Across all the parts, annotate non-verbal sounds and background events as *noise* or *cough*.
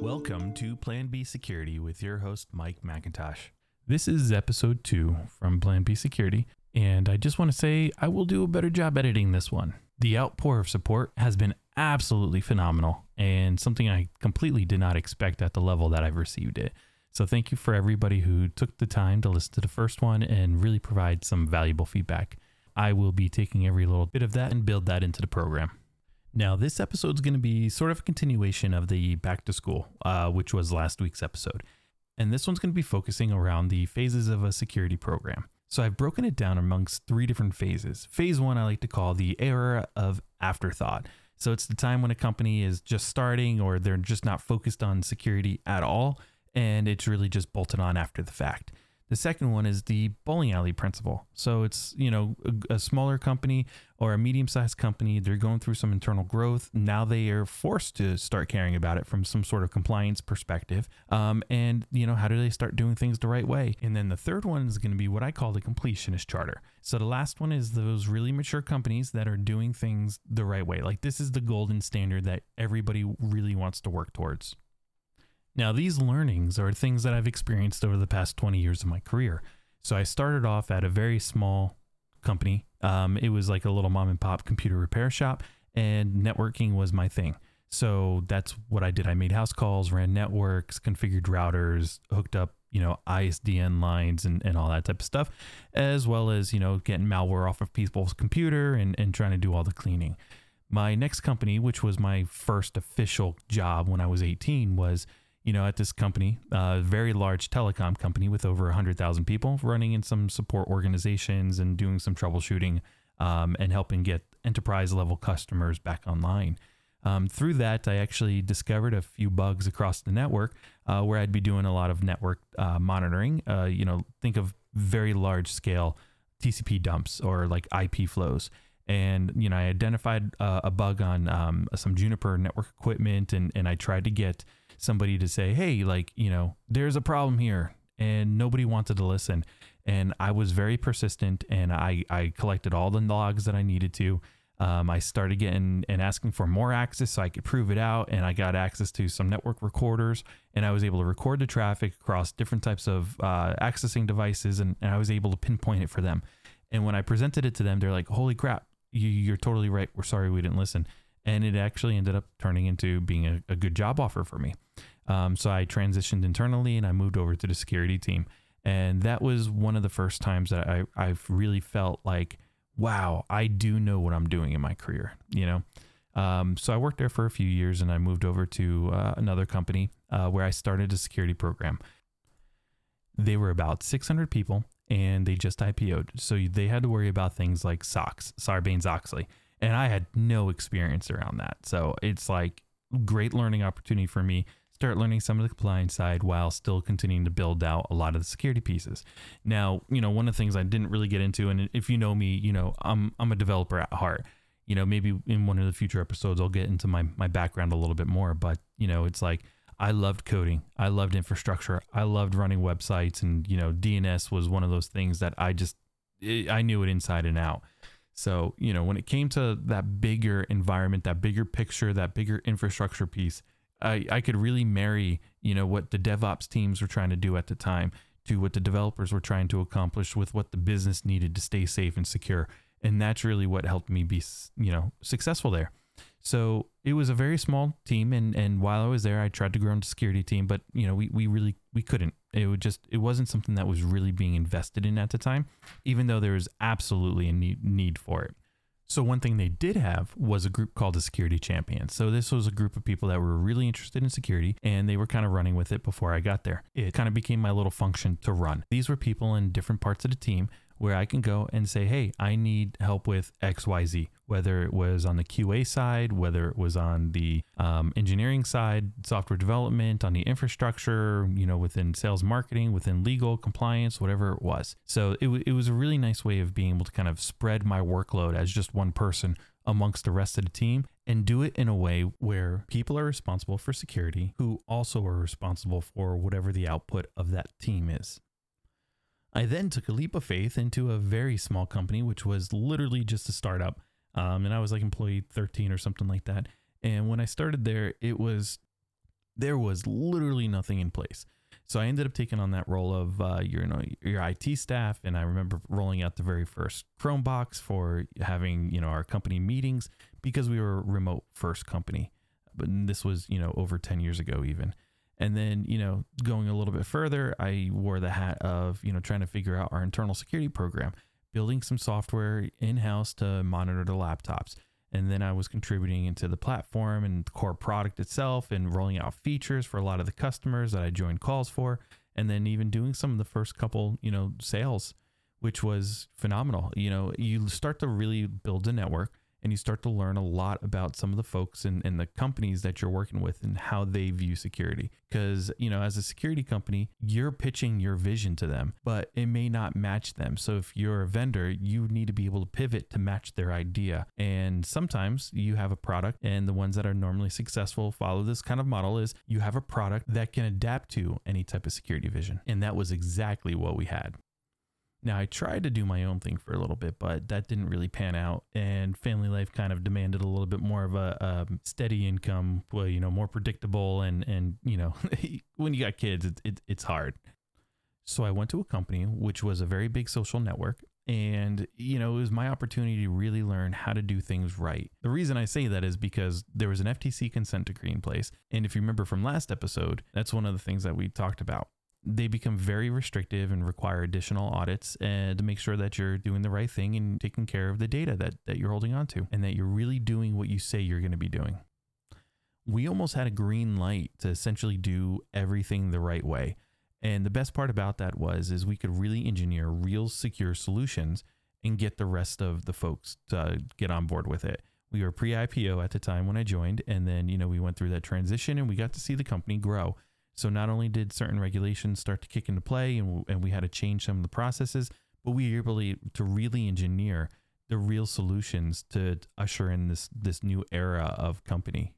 Welcome to Plan B Security with your host, Mike McIntosh. This is episode two from Plan B Security, and I just want to say I will do a better job editing this one. The outpour of support has been absolutely phenomenal and something I completely did not expect at the level that I've received it. So, thank you for everybody who took the time to listen to the first one and really provide some valuable feedback. I will be taking every little bit of that and build that into the program. Now, this episode is going to be sort of a continuation of the back to school, uh, which was last week's episode. And this one's going to be focusing around the phases of a security program. So I've broken it down amongst three different phases. Phase one, I like to call the era of afterthought. So it's the time when a company is just starting or they're just not focused on security at all, and it's really just bolted on after the fact. The second one is the bowling alley principle. So it's, you know, a, a smaller company or a medium sized company, they're going through some internal growth. Now they are forced to start caring about it from some sort of compliance perspective. Um, and, you know, how do they start doing things the right way? And then the third one is going to be what I call the completionist charter. So the last one is those really mature companies that are doing things the right way. Like this is the golden standard that everybody really wants to work towards. Now, these learnings are things that I've experienced over the past 20 years of my career. So I started off at a very small company. Um, it was like a little mom and pop computer repair shop, and networking was my thing. So that's what I did. I made house calls, ran networks, configured routers, hooked up, you know, ISDN lines and, and all that type of stuff, as well as, you know, getting malware off of people's computer and, and trying to do all the cleaning. My next company, which was my first official job when I was 18, was you know, at this company, a uh, very large telecom company with over 100,000 people running in some support organizations and doing some troubleshooting um, and helping get enterprise level customers back online. Um, through that, I actually discovered a few bugs across the network uh, where I'd be doing a lot of network uh, monitoring. Uh, you know, think of very large scale TCP dumps or like IP flows. And, you know, I identified uh, a bug on um, some Juniper network equipment and, and I tried to get somebody to say, hey, like, you know, there's a problem here. And nobody wanted to listen. And I was very persistent and I, I collected all the logs that I needed to. Um, I started getting and asking for more access so I could prove it out. And I got access to some network recorders and I was able to record the traffic across different types of uh, accessing devices and, and I was able to pinpoint it for them. And when I presented it to them, they're like, holy crap, you, you're totally right. We're sorry we didn't listen. And it actually ended up turning into being a, a good job offer for me. Um, so I transitioned internally and I moved over to the security team. And that was one of the first times that I, I've really felt like, wow, I do know what I'm doing in my career, you know? Um, so I worked there for a few years and I moved over to uh, another company uh, where I started a security program. They were about 600 people and they just IPO'd. So they had to worry about things like SOX, Sarbanes Oxley. And I had no experience around that. So it's like great learning opportunity for me start learning some of the compliance side while still continuing to build out a lot of the security pieces. Now, you know, one of the things I didn't really get into, and if you know me, you know, I'm I'm a developer at heart. You know, maybe in one of the future episodes I'll get into my my background a little bit more, but you know, it's like I loved coding. I loved infrastructure. I loved running websites and, you know, DNS was one of those things that I just eh, I knew it inside and out. So, you know, when it came to that bigger environment, that bigger picture, that bigger infrastructure piece, I, I could really marry, you know, what the DevOps teams were trying to do at the time to what the developers were trying to accomplish with what the business needed to stay safe and secure. And that's really what helped me be, you know, successful there. So it was a very small team, and and while I was there, I tried to grow into security team, but you know, we we really we couldn't. It would just it wasn't something that was really being invested in at the time, even though there was absolutely a need need for it. So one thing they did have was a group called the Security Champions. So this was a group of people that were really interested in security and they were kind of running with it before I got there. It kind of became my little function to run. These were people in different parts of the team where I can go and say, hey, I need help with XYZ, whether it was on the QA side, whether it was on the um, engineering side, software development, on the infrastructure, you know, within sales marketing, within legal, compliance, whatever it was. So it, w- it was a really nice way of being able to kind of spread my workload as just one person amongst the rest of the team and do it in a way where people are responsible for security who also are responsible for whatever the output of that team is. I then took a leap of faith into a very small company, which was literally just a startup. Um, and I was like employee 13 or something like that. And when I started there, it was There was literally nothing in place. So I ended up taking on that role of uh, your, you know, your IT staff, and I remember rolling out the very first Chrome box for having you know our company meetings because we were a remote first company. But this was you know over ten years ago even. And then, you know, going a little bit further, I wore the hat of, you know, trying to figure out our internal security program, building some software in house to monitor the laptops. And then I was contributing into the platform and the core product itself and rolling out features for a lot of the customers that I joined calls for. And then even doing some of the first couple, you know, sales, which was phenomenal. You know, you start to really build a network and you start to learn a lot about some of the folks and, and the companies that you're working with and how they view security. Because, you know, as a security company, you're pitching your vision to them, but it may not match them. So if you're a vendor, you need to be able to pivot to match their idea. And sometimes you have a product, and the ones that are normally successful follow this kind of model is you have a product that can adapt to any type of security vision. And that was exactly what we had. Now, I tried to do my own thing for a little bit, but that didn't really pan out. And family life kind of demanded a little bit more of a, a steady income, well, you know, more predictable. And, and you know, *laughs* when you got kids, it, it, it's hard. So I went to a company, which was a very big social network. And, you know, it was my opportunity to really learn how to do things right. The reason I say that is because there was an FTC consent decree in place. And if you remember from last episode, that's one of the things that we talked about they become very restrictive and require additional audits and to make sure that you're doing the right thing and taking care of the data that, that you're holding on to and that you're really doing what you say you're going to be doing. We almost had a green light to essentially do everything the right way. And the best part about that was is we could really engineer real secure solutions and get the rest of the folks to get on board with it. We were pre-IPO at the time when I joined and then, you know, we went through that transition and we got to see the company grow so not only did certain regulations start to kick into play and, and we had to change some of the processes, but we were able to really engineer the real solutions to usher in this this new era of company.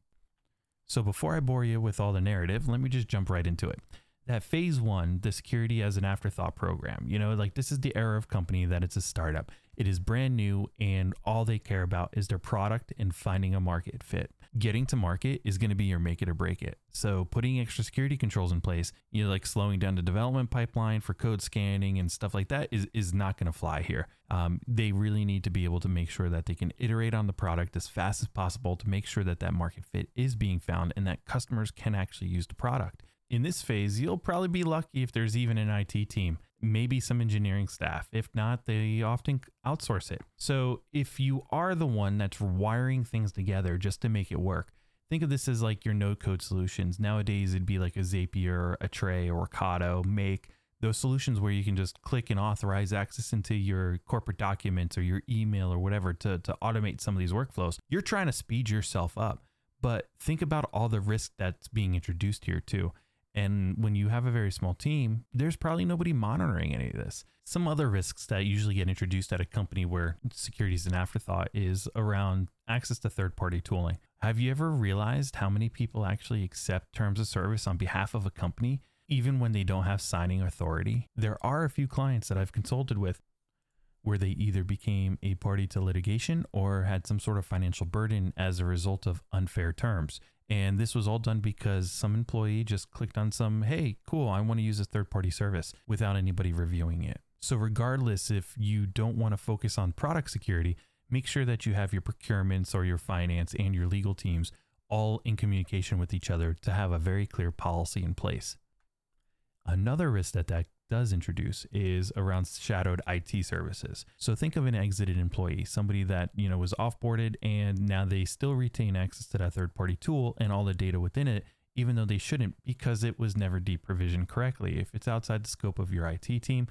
So before I bore you with all the narrative, let me just jump right into it. That phase one, the security as an afterthought program, you know, like this is the era of company that it's a startup. It is brand new and all they care about is their product and finding a market fit. Getting to market is going to be your make it or break it. So putting extra security controls in place, you know, like slowing down the development pipeline for code scanning and stuff like that is, is not going to fly here. Um, they really need to be able to make sure that they can iterate on the product as fast as possible to make sure that that market fit is being found and that customers can actually use the product. In this phase, you'll probably be lucky if there's even an IT team, maybe some engineering staff. If not, they often outsource it. So if you are the one that's wiring things together just to make it work, think of this as like your no code solutions. Nowadays, it'd be like a Zapier, a Tray, or Workato, Make those solutions where you can just click and authorize access into your corporate documents or your email or whatever to, to automate some of these workflows. You're trying to speed yourself up, but think about all the risk that's being introduced here too. And when you have a very small team, there's probably nobody monitoring any of this. Some other risks that usually get introduced at a company where security is an afterthought is around access to third party tooling. Have you ever realized how many people actually accept terms of service on behalf of a company, even when they don't have signing authority? There are a few clients that I've consulted with where they either became a party to litigation or had some sort of financial burden as a result of unfair terms. And this was all done because some employee just clicked on some, hey, cool, I want to use a third party service without anybody reviewing it. So, regardless if you don't want to focus on product security, make sure that you have your procurements or your finance and your legal teams all in communication with each other to have a very clear policy in place. Another risk that that does introduce is around shadowed IT services. So think of an exited employee, somebody that, you know, was offboarded and now they still retain access to that third-party tool and all the data within it even though they shouldn't because it was never deprovisioned correctly. If it's outside the scope of your IT team,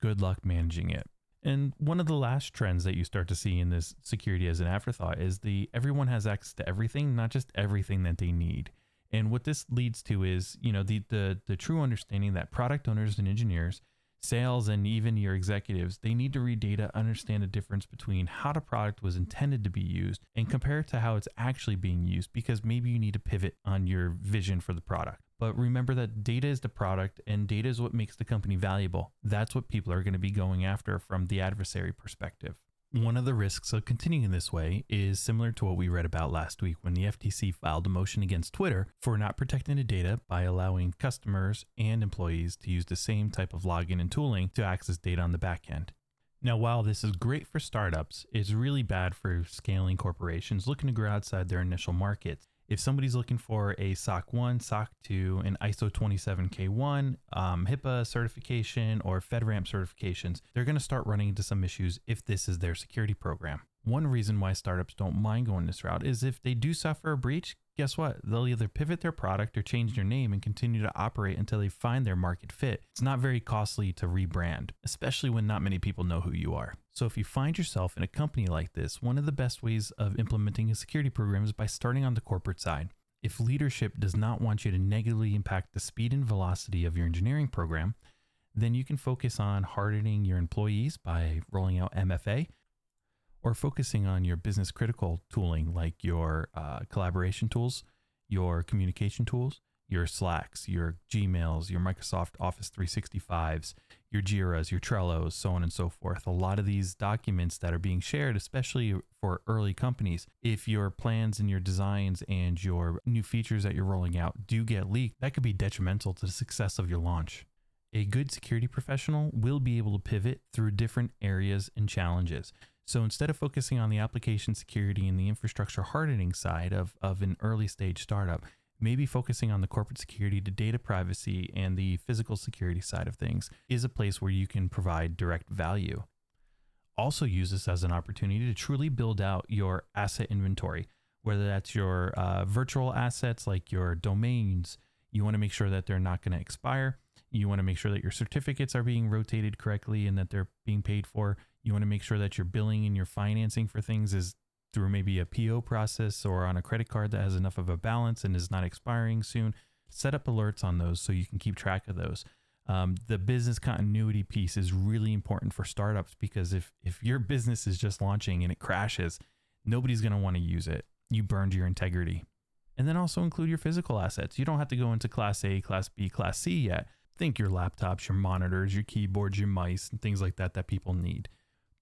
good luck managing it. And one of the last trends that you start to see in this security as an afterthought is the everyone has access to everything, not just everything that they need. And what this leads to is, you know, the the the true understanding that product owners and engineers, sales and even your executives, they need to read data, understand the difference between how the product was intended to be used and compare it to how it's actually being used because maybe you need to pivot on your vision for the product. But remember that data is the product and data is what makes the company valuable. That's what people are going to be going after from the adversary perspective. One of the risks of continuing this way is similar to what we read about last week when the FTC filed a motion against Twitter for not protecting the data by allowing customers and employees to use the same type of login and tooling to access data on the back end. Now, while this is great for startups, it's really bad for scaling corporations looking to grow outside their initial markets if somebody's looking for a SOC 1, SOC 2, an ISO 27K1, um, HIPAA certification, or FedRAMP certifications, they're going to start running into some issues if this is their security program. One reason why startups don't mind going this route is if they do suffer a breach, guess what? They'll either pivot their product or change their name and continue to operate until they find their market fit. It's not very costly to rebrand, especially when not many people know who you are. So, if you find yourself in a company like this, one of the best ways of implementing a security program is by starting on the corporate side. If leadership does not want you to negatively impact the speed and velocity of your engineering program, then you can focus on hardening your employees by rolling out MFA or focusing on your business critical tooling like your uh, collaboration tools, your communication tools, your Slacks, your Gmails, your Microsoft Office 365s, your Jiras, your Trellos, so on and so forth. A lot of these documents that are being shared, especially for early companies, if your plans and your designs and your new features that you're rolling out do get leaked, that could be detrimental to the success of your launch. A good security professional will be able to pivot through different areas and challenges. So instead of focusing on the application security and the infrastructure hardening side of, of an early stage startup, maybe focusing on the corporate security, the data privacy, and the physical security side of things is a place where you can provide direct value. Also, use this as an opportunity to truly build out your asset inventory, whether that's your uh, virtual assets like your domains. You want to make sure that they're not going to expire. You want to make sure that your certificates are being rotated correctly and that they're being paid for. You want to make sure that your billing and your financing for things is through maybe a PO process or on a credit card that has enough of a balance and is not expiring soon. Set up alerts on those so you can keep track of those. Um, the business continuity piece is really important for startups because if if your business is just launching and it crashes, nobody's going to want to use it. You burned your integrity. And then also include your physical assets. You don't have to go into class A, class B, class C yet. Think your laptops, your monitors, your keyboards, your mice, and things like that that people need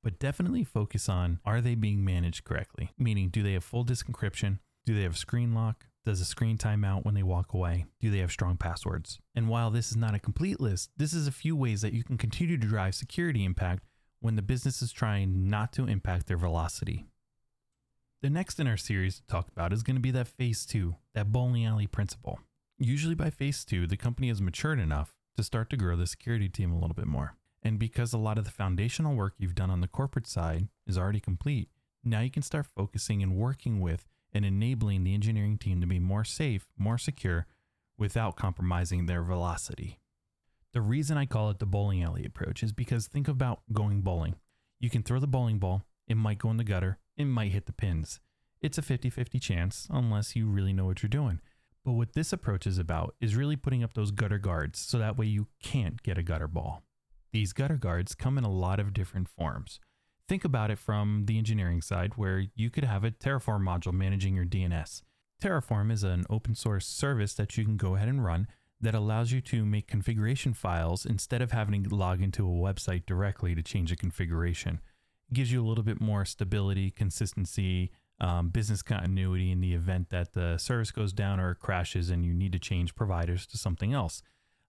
but definitely focus on are they being managed correctly? Meaning, do they have full disk encryption? Do they have screen lock? Does the screen time out when they walk away? Do they have strong passwords? And while this is not a complete list, this is a few ways that you can continue to drive security impact when the business is trying not to impact their velocity. The next in our series to talk about is going to be that phase two, that bowling alley principle. Usually by phase two, the company has matured enough to start to grow the security team a little bit more. And because a lot of the foundational work you've done on the corporate side is already complete, now you can start focusing and working with and enabling the engineering team to be more safe, more secure, without compromising their velocity. The reason I call it the bowling alley approach is because think about going bowling. You can throw the bowling ball, it might go in the gutter, it might hit the pins. It's a 50 50 chance unless you really know what you're doing. But what this approach is about is really putting up those gutter guards so that way you can't get a gutter ball. These gutter guards come in a lot of different forms. Think about it from the engineering side, where you could have a Terraform module managing your DNS. Terraform is an open source service that you can go ahead and run that allows you to make configuration files instead of having to log into a website directly to change a configuration. It gives you a little bit more stability, consistency, um, business continuity in the event that the service goes down or crashes and you need to change providers to something else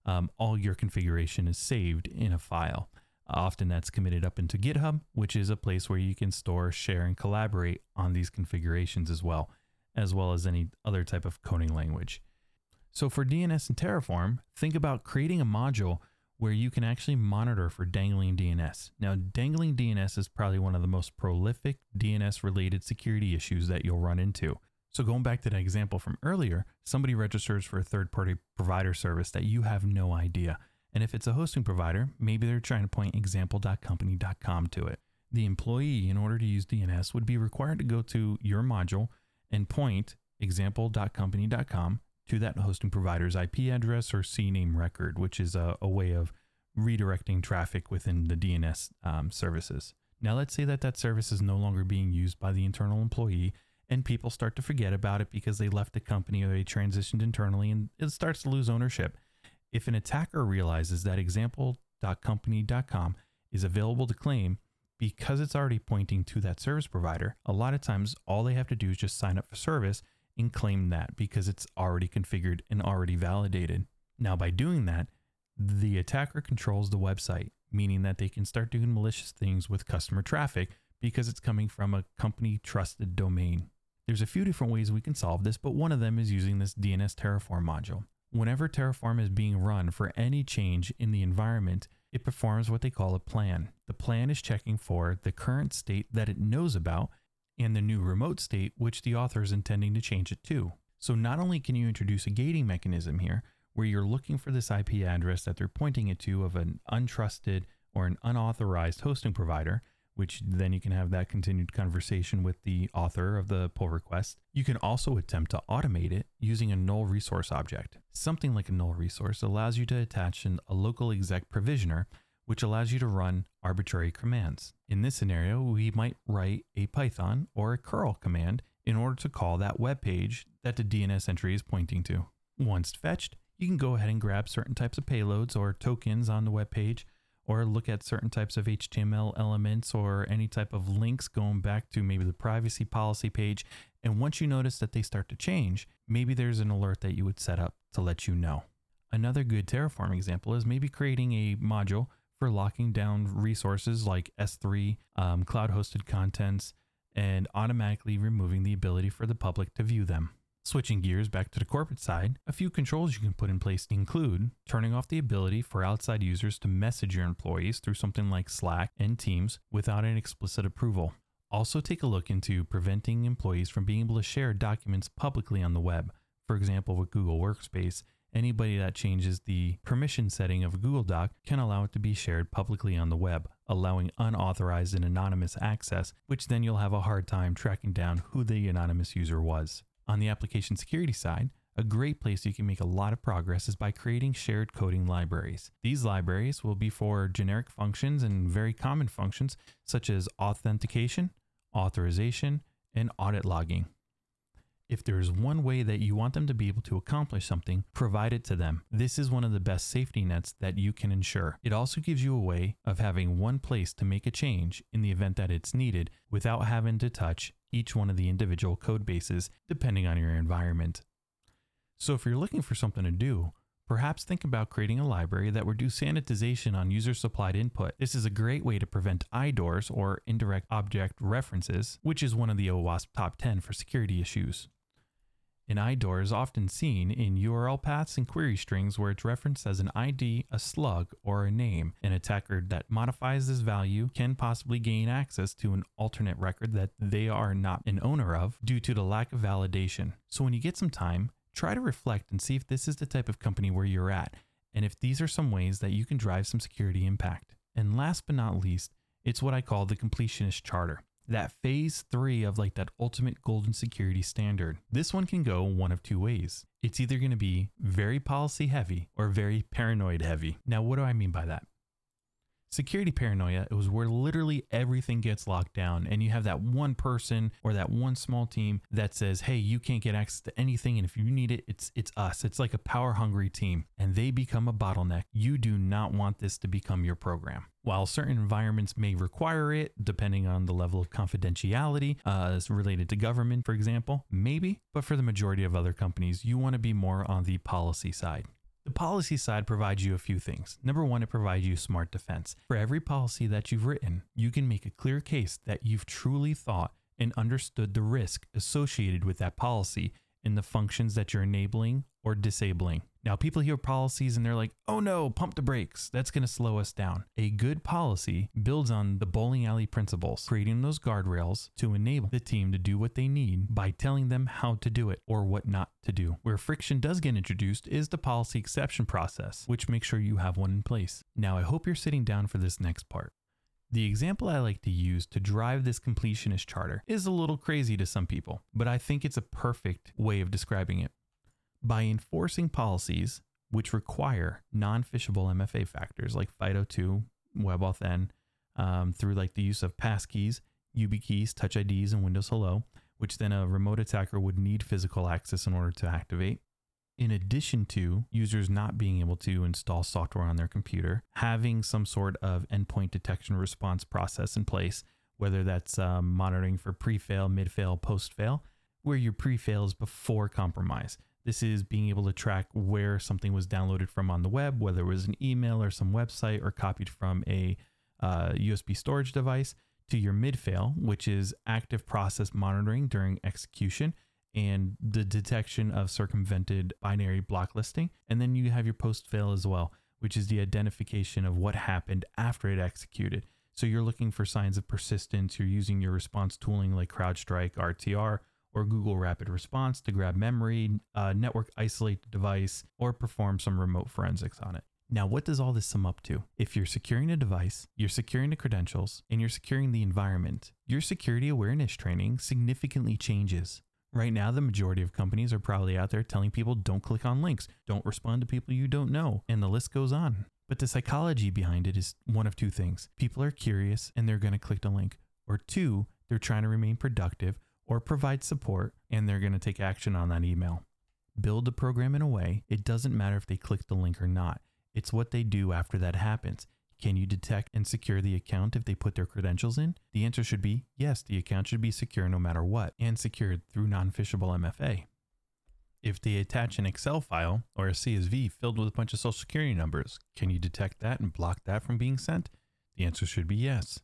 um, all your configuration is saved in a file. Often that's committed up into GitHub, which is a place where you can store, share, and collaborate on these configurations as well, as well as any other type of coding language. So for DNS and Terraform, think about creating a module where you can actually monitor for dangling DNS. Now, dangling DNS is probably one of the most prolific DNS related security issues that you'll run into. So going back to that example from earlier, somebody registers for a third-party provider service that you have no idea. And if it's a hosting provider, maybe they're trying to point example.company.com to it. The employee, in order to use DNS, would be required to go to your module and point example.company.com to that hosting provider's IP address or CNAME record, which is a, a way of redirecting traffic within the DNS um, services. Now, let's say that that service is no longer being used by the internal employee and people start to forget about it because they left the company or they transitioned internally and it starts to lose ownership. If an attacker realizes that example.company.com is available to claim, because it's already pointing to that service provider, a lot of times all they have to do is just sign up for service and claim that because it's already configured and already validated. Now, by doing that, the attacker controls the website, meaning that they can start doing malicious things with customer traffic because it's coming from a company trusted domain. There's a few different ways we can solve this, but one of them is using this DNS Terraform module. Whenever Terraform is being run for any change in the environment, it performs what they call a plan. The plan is checking for the current state that it knows about and the new remote state which the author is intending to change it to. So not only can you introduce a gating mechanism here, where you're looking for this IP address that they're pointing it to of an untrusted or an unauthorized hosting provider, which then you can have that continued conversation with the author of the pull request. You can also attempt to automate it using a null resource object. Something like a null resource allows you to attach an, a local exec provisioner, which allows you to run arbitrary commands. In this scenario, we might write a Python or a curl command in order to call that web page that the DNS entry is pointing to. Once fetched, you can go ahead and grab certain types of payloads or tokens on the web page or look at certain types of HTML elements or any type of links going back to maybe the privacy policy page. And once you notice that they start to change, maybe there's an alert that you would set up to let you know. Another good Terraform example is maybe creating a module for locking down resources like S3, um, cloud hosted contents, and automatically removing the ability for the public to view them. Switching gears back to the corporate side, a few controls you can put in place include turning off the ability for outside users to message your employees through something like Slack and Teams without an explicit approval. Also, take a look into preventing employees from being able to share documents publicly on the web. For example, with Google Workspace, anybody that changes the permission setting of a Google Doc can allow it to be shared publicly on the web, allowing unauthorized and anonymous access, which then you'll have a hard time tracking down who the anonymous user was. On the application security side, a great place you can make a lot of progress is by creating shared coding libraries. These libraries will be for generic functions and very common functions such as authentication, authorization, and audit logging. If there is one way that you want them to be able to accomplish something, provide it to them. This is one of the best safety nets that you can ensure. It also gives you a way of having one place to make a change in the event that it's needed without having to touch each one of the individual code bases depending on your environment. So if you're looking for something to do, perhaps think about creating a library that would do sanitization on user supplied input. This is a great way to prevent IDORs or indirect object references, which is one of the OWASP top 10 for security issues. An IDOR is often seen in URL paths and query strings where it's referenced as an ID, a slug, or a name. An attacker that modifies this value can possibly gain access to an alternate record that they are not an owner of due to the lack of validation. So when you get some time, try to reflect and see if this is the type of company where you're at and if these are some ways that you can drive some security impact. And last but not least, it's what I call the completionist charter that phase three of like that ultimate golden security standard. This one can go one of two ways. It's either going to be very policy heavy or very paranoid heavy. Now, what do I mean by that? Security paranoia is where literally everything gets locked down, and you have that one person or that one small team that says, "Hey, you can't get access to anything, and if you need it, it's it's us." It's like a power hungry team, and they become a bottleneck. You do not want this to become your program. While certain environments may require it, depending on the level of confidentiality uh, related to government, for example, maybe, but for the majority of other companies, you want to be more on the policy side. The policy side provides you a few things. Number one, it provides you smart defense. For every policy that you've written, you can make a clear case that you've truly thought and understood the risk associated with that policy in the functions that you're enabling or disabling. Now, people hear policies and they're like, oh no, pump the brakes. That's going to slow us down. A good policy builds on the bowling alley principles, creating those guardrails to enable the team to do what they need by telling them how to do it or what not to do. Where friction does get introduced is the policy exception process, which makes sure you have one in place. Now, I hope you're sitting down for this next part. The example I like to use to drive this completionist charter is a little crazy to some people, but I think it's a perfect way of describing it. By enforcing policies which require non phishable MFA factors like FIDO2, WebAuthn, um, through like the use of passkeys, YubiKeys, Touch IDs, and Windows Hello, which then a remote attacker would need physical access in order to activate. In addition to users not being able to install software on their computer, having some sort of endpoint detection response process in place, whether that's um, monitoring for pre fail, mid fail, post fail, where your pre fail is before compromise. This is being able to track where something was downloaded from on the web, whether it was an email or some website or copied from a uh, USB storage device, to your mid fail, which is active process monitoring during execution and the detection of circumvented binary block listing. And then you have your post fail as well, which is the identification of what happened after it executed. So you're looking for signs of persistence. You're using your response tooling like CrowdStrike, RTR, or Google Rapid Response to grab memory, uh, network isolate the device, or perform some remote forensics on it. Now, what does all this sum up to? If you're securing a device, you're securing the credentials, and you're securing the environment, your security awareness training significantly changes. Right now, the majority of companies are probably out there telling people don't click on links, don't respond to people you don't know, and the list goes on. But the psychology behind it is one of two things people are curious and they're going to click the link, or two, they're trying to remain productive or provide support and they're going to take action on that email. Build the program in a way it doesn't matter if they click the link or not. It's what they do after that happens. Can you detect and secure the account if they put their credentials in? The answer should be yes, the account should be secure no matter what and secured through non phishable MFA. If they attach an Excel file or a CSV filled with a bunch of social security numbers, can you detect that and block that from being sent? The answer should be yes.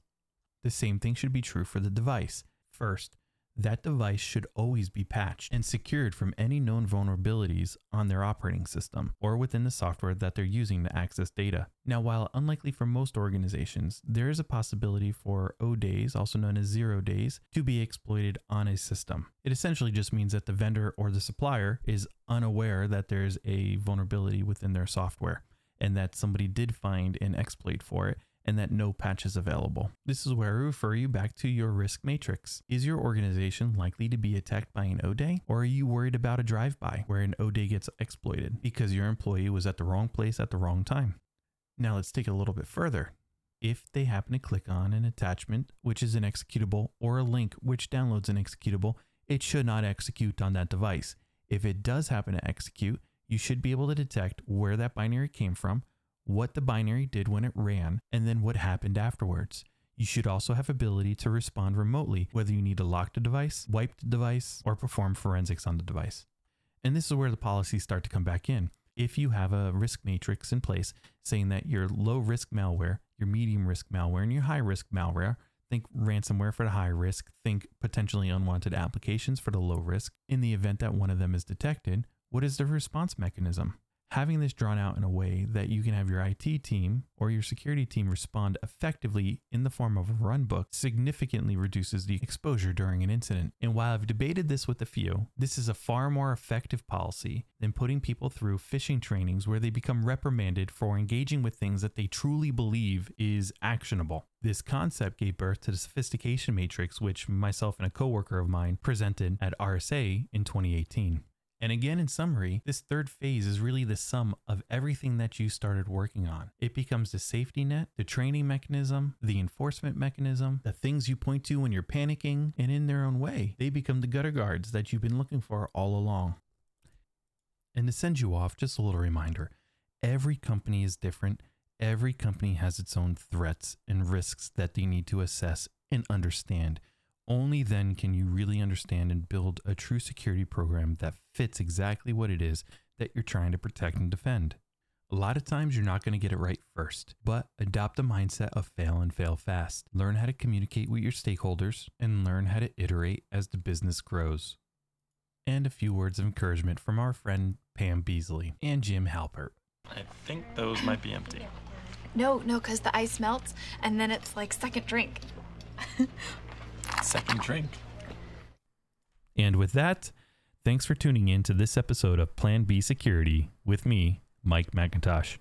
The same thing should be true for the device. First, that device should always be patched and secured from any known vulnerabilities on their operating system or within the software that they're using to access data. Now, while unlikely for most organizations, there is a possibility for O days, also known as zero days, to be exploited on a system. It essentially just means that the vendor or the supplier is unaware that there's a vulnerability within their software and that somebody did find an exploit for it and that no patch is available. This is where I refer you back to your risk matrix. Is your organization likely to be attacked by an O-Day? Or are you worried about a drive-by where an O-Day gets exploited because your employee was at the wrong place at the wrong time? Now let's take it a little bit further. If they happen to click on an attachment, which is an executable, or a link which downloads an executable, it should not execute on that device. If it does happen to execute, you should be able to detect where that binary came from, what the binary did when it ran, and then what happened afterwards. You should also have ability to respond remotely, whether you need to lock the device, wipe the device, or perform forensics on the device. And this is where the policies start to come back in. If you have a risk matrix in place saying that your low risk malware, your medium risk malware, and your high risk malware, think ransomware for the high risk, think potentially unwanted applications for the low risk. In the event that one of them is detected, what is the response mechanism? Having this drawn out in a way that you can have your IT team or your security team respond effectively in the form of a run book significantly reduces the exposure during an incident. And while I've debated this with a few, this is a far more effective policy than putting people through phishing trainings where they become reprimanded for engaging with things that they truly believe is actionable. This concept gave birth to the sophistication matrix, which myself and a coworker of mine presented at RSA in 2018. And again, in summary, this third phase is really the sum of everything that you started working on. It becomes the safety net, the training mechanism, the enforcement mechanism, the things you point to when you're panicking, and in their own way, they become the gutter guards that you've been looking for all along. And to send you off, just a little reminder every company is different. Every company has its own threats and risks that they need to assess and understand. Only then can you really understand and build a true security program that fits exactly what it is that you're trying to protect and defend. A lot of times you're not going to get it right first, but adopt a mindset of fail and fail fast. Learn how to communicate with your stakeholders and learn how to iterate as the business grows. And a few words of encouragement from our friend Pam Beesly and Jim Halpert. I think those might be empty. No, no, because the ice melts and then it's like second drink. *laughs* Second drink. And with that, thanks for tuning in to this episode of Plan B Security with me, Mike McIntosh.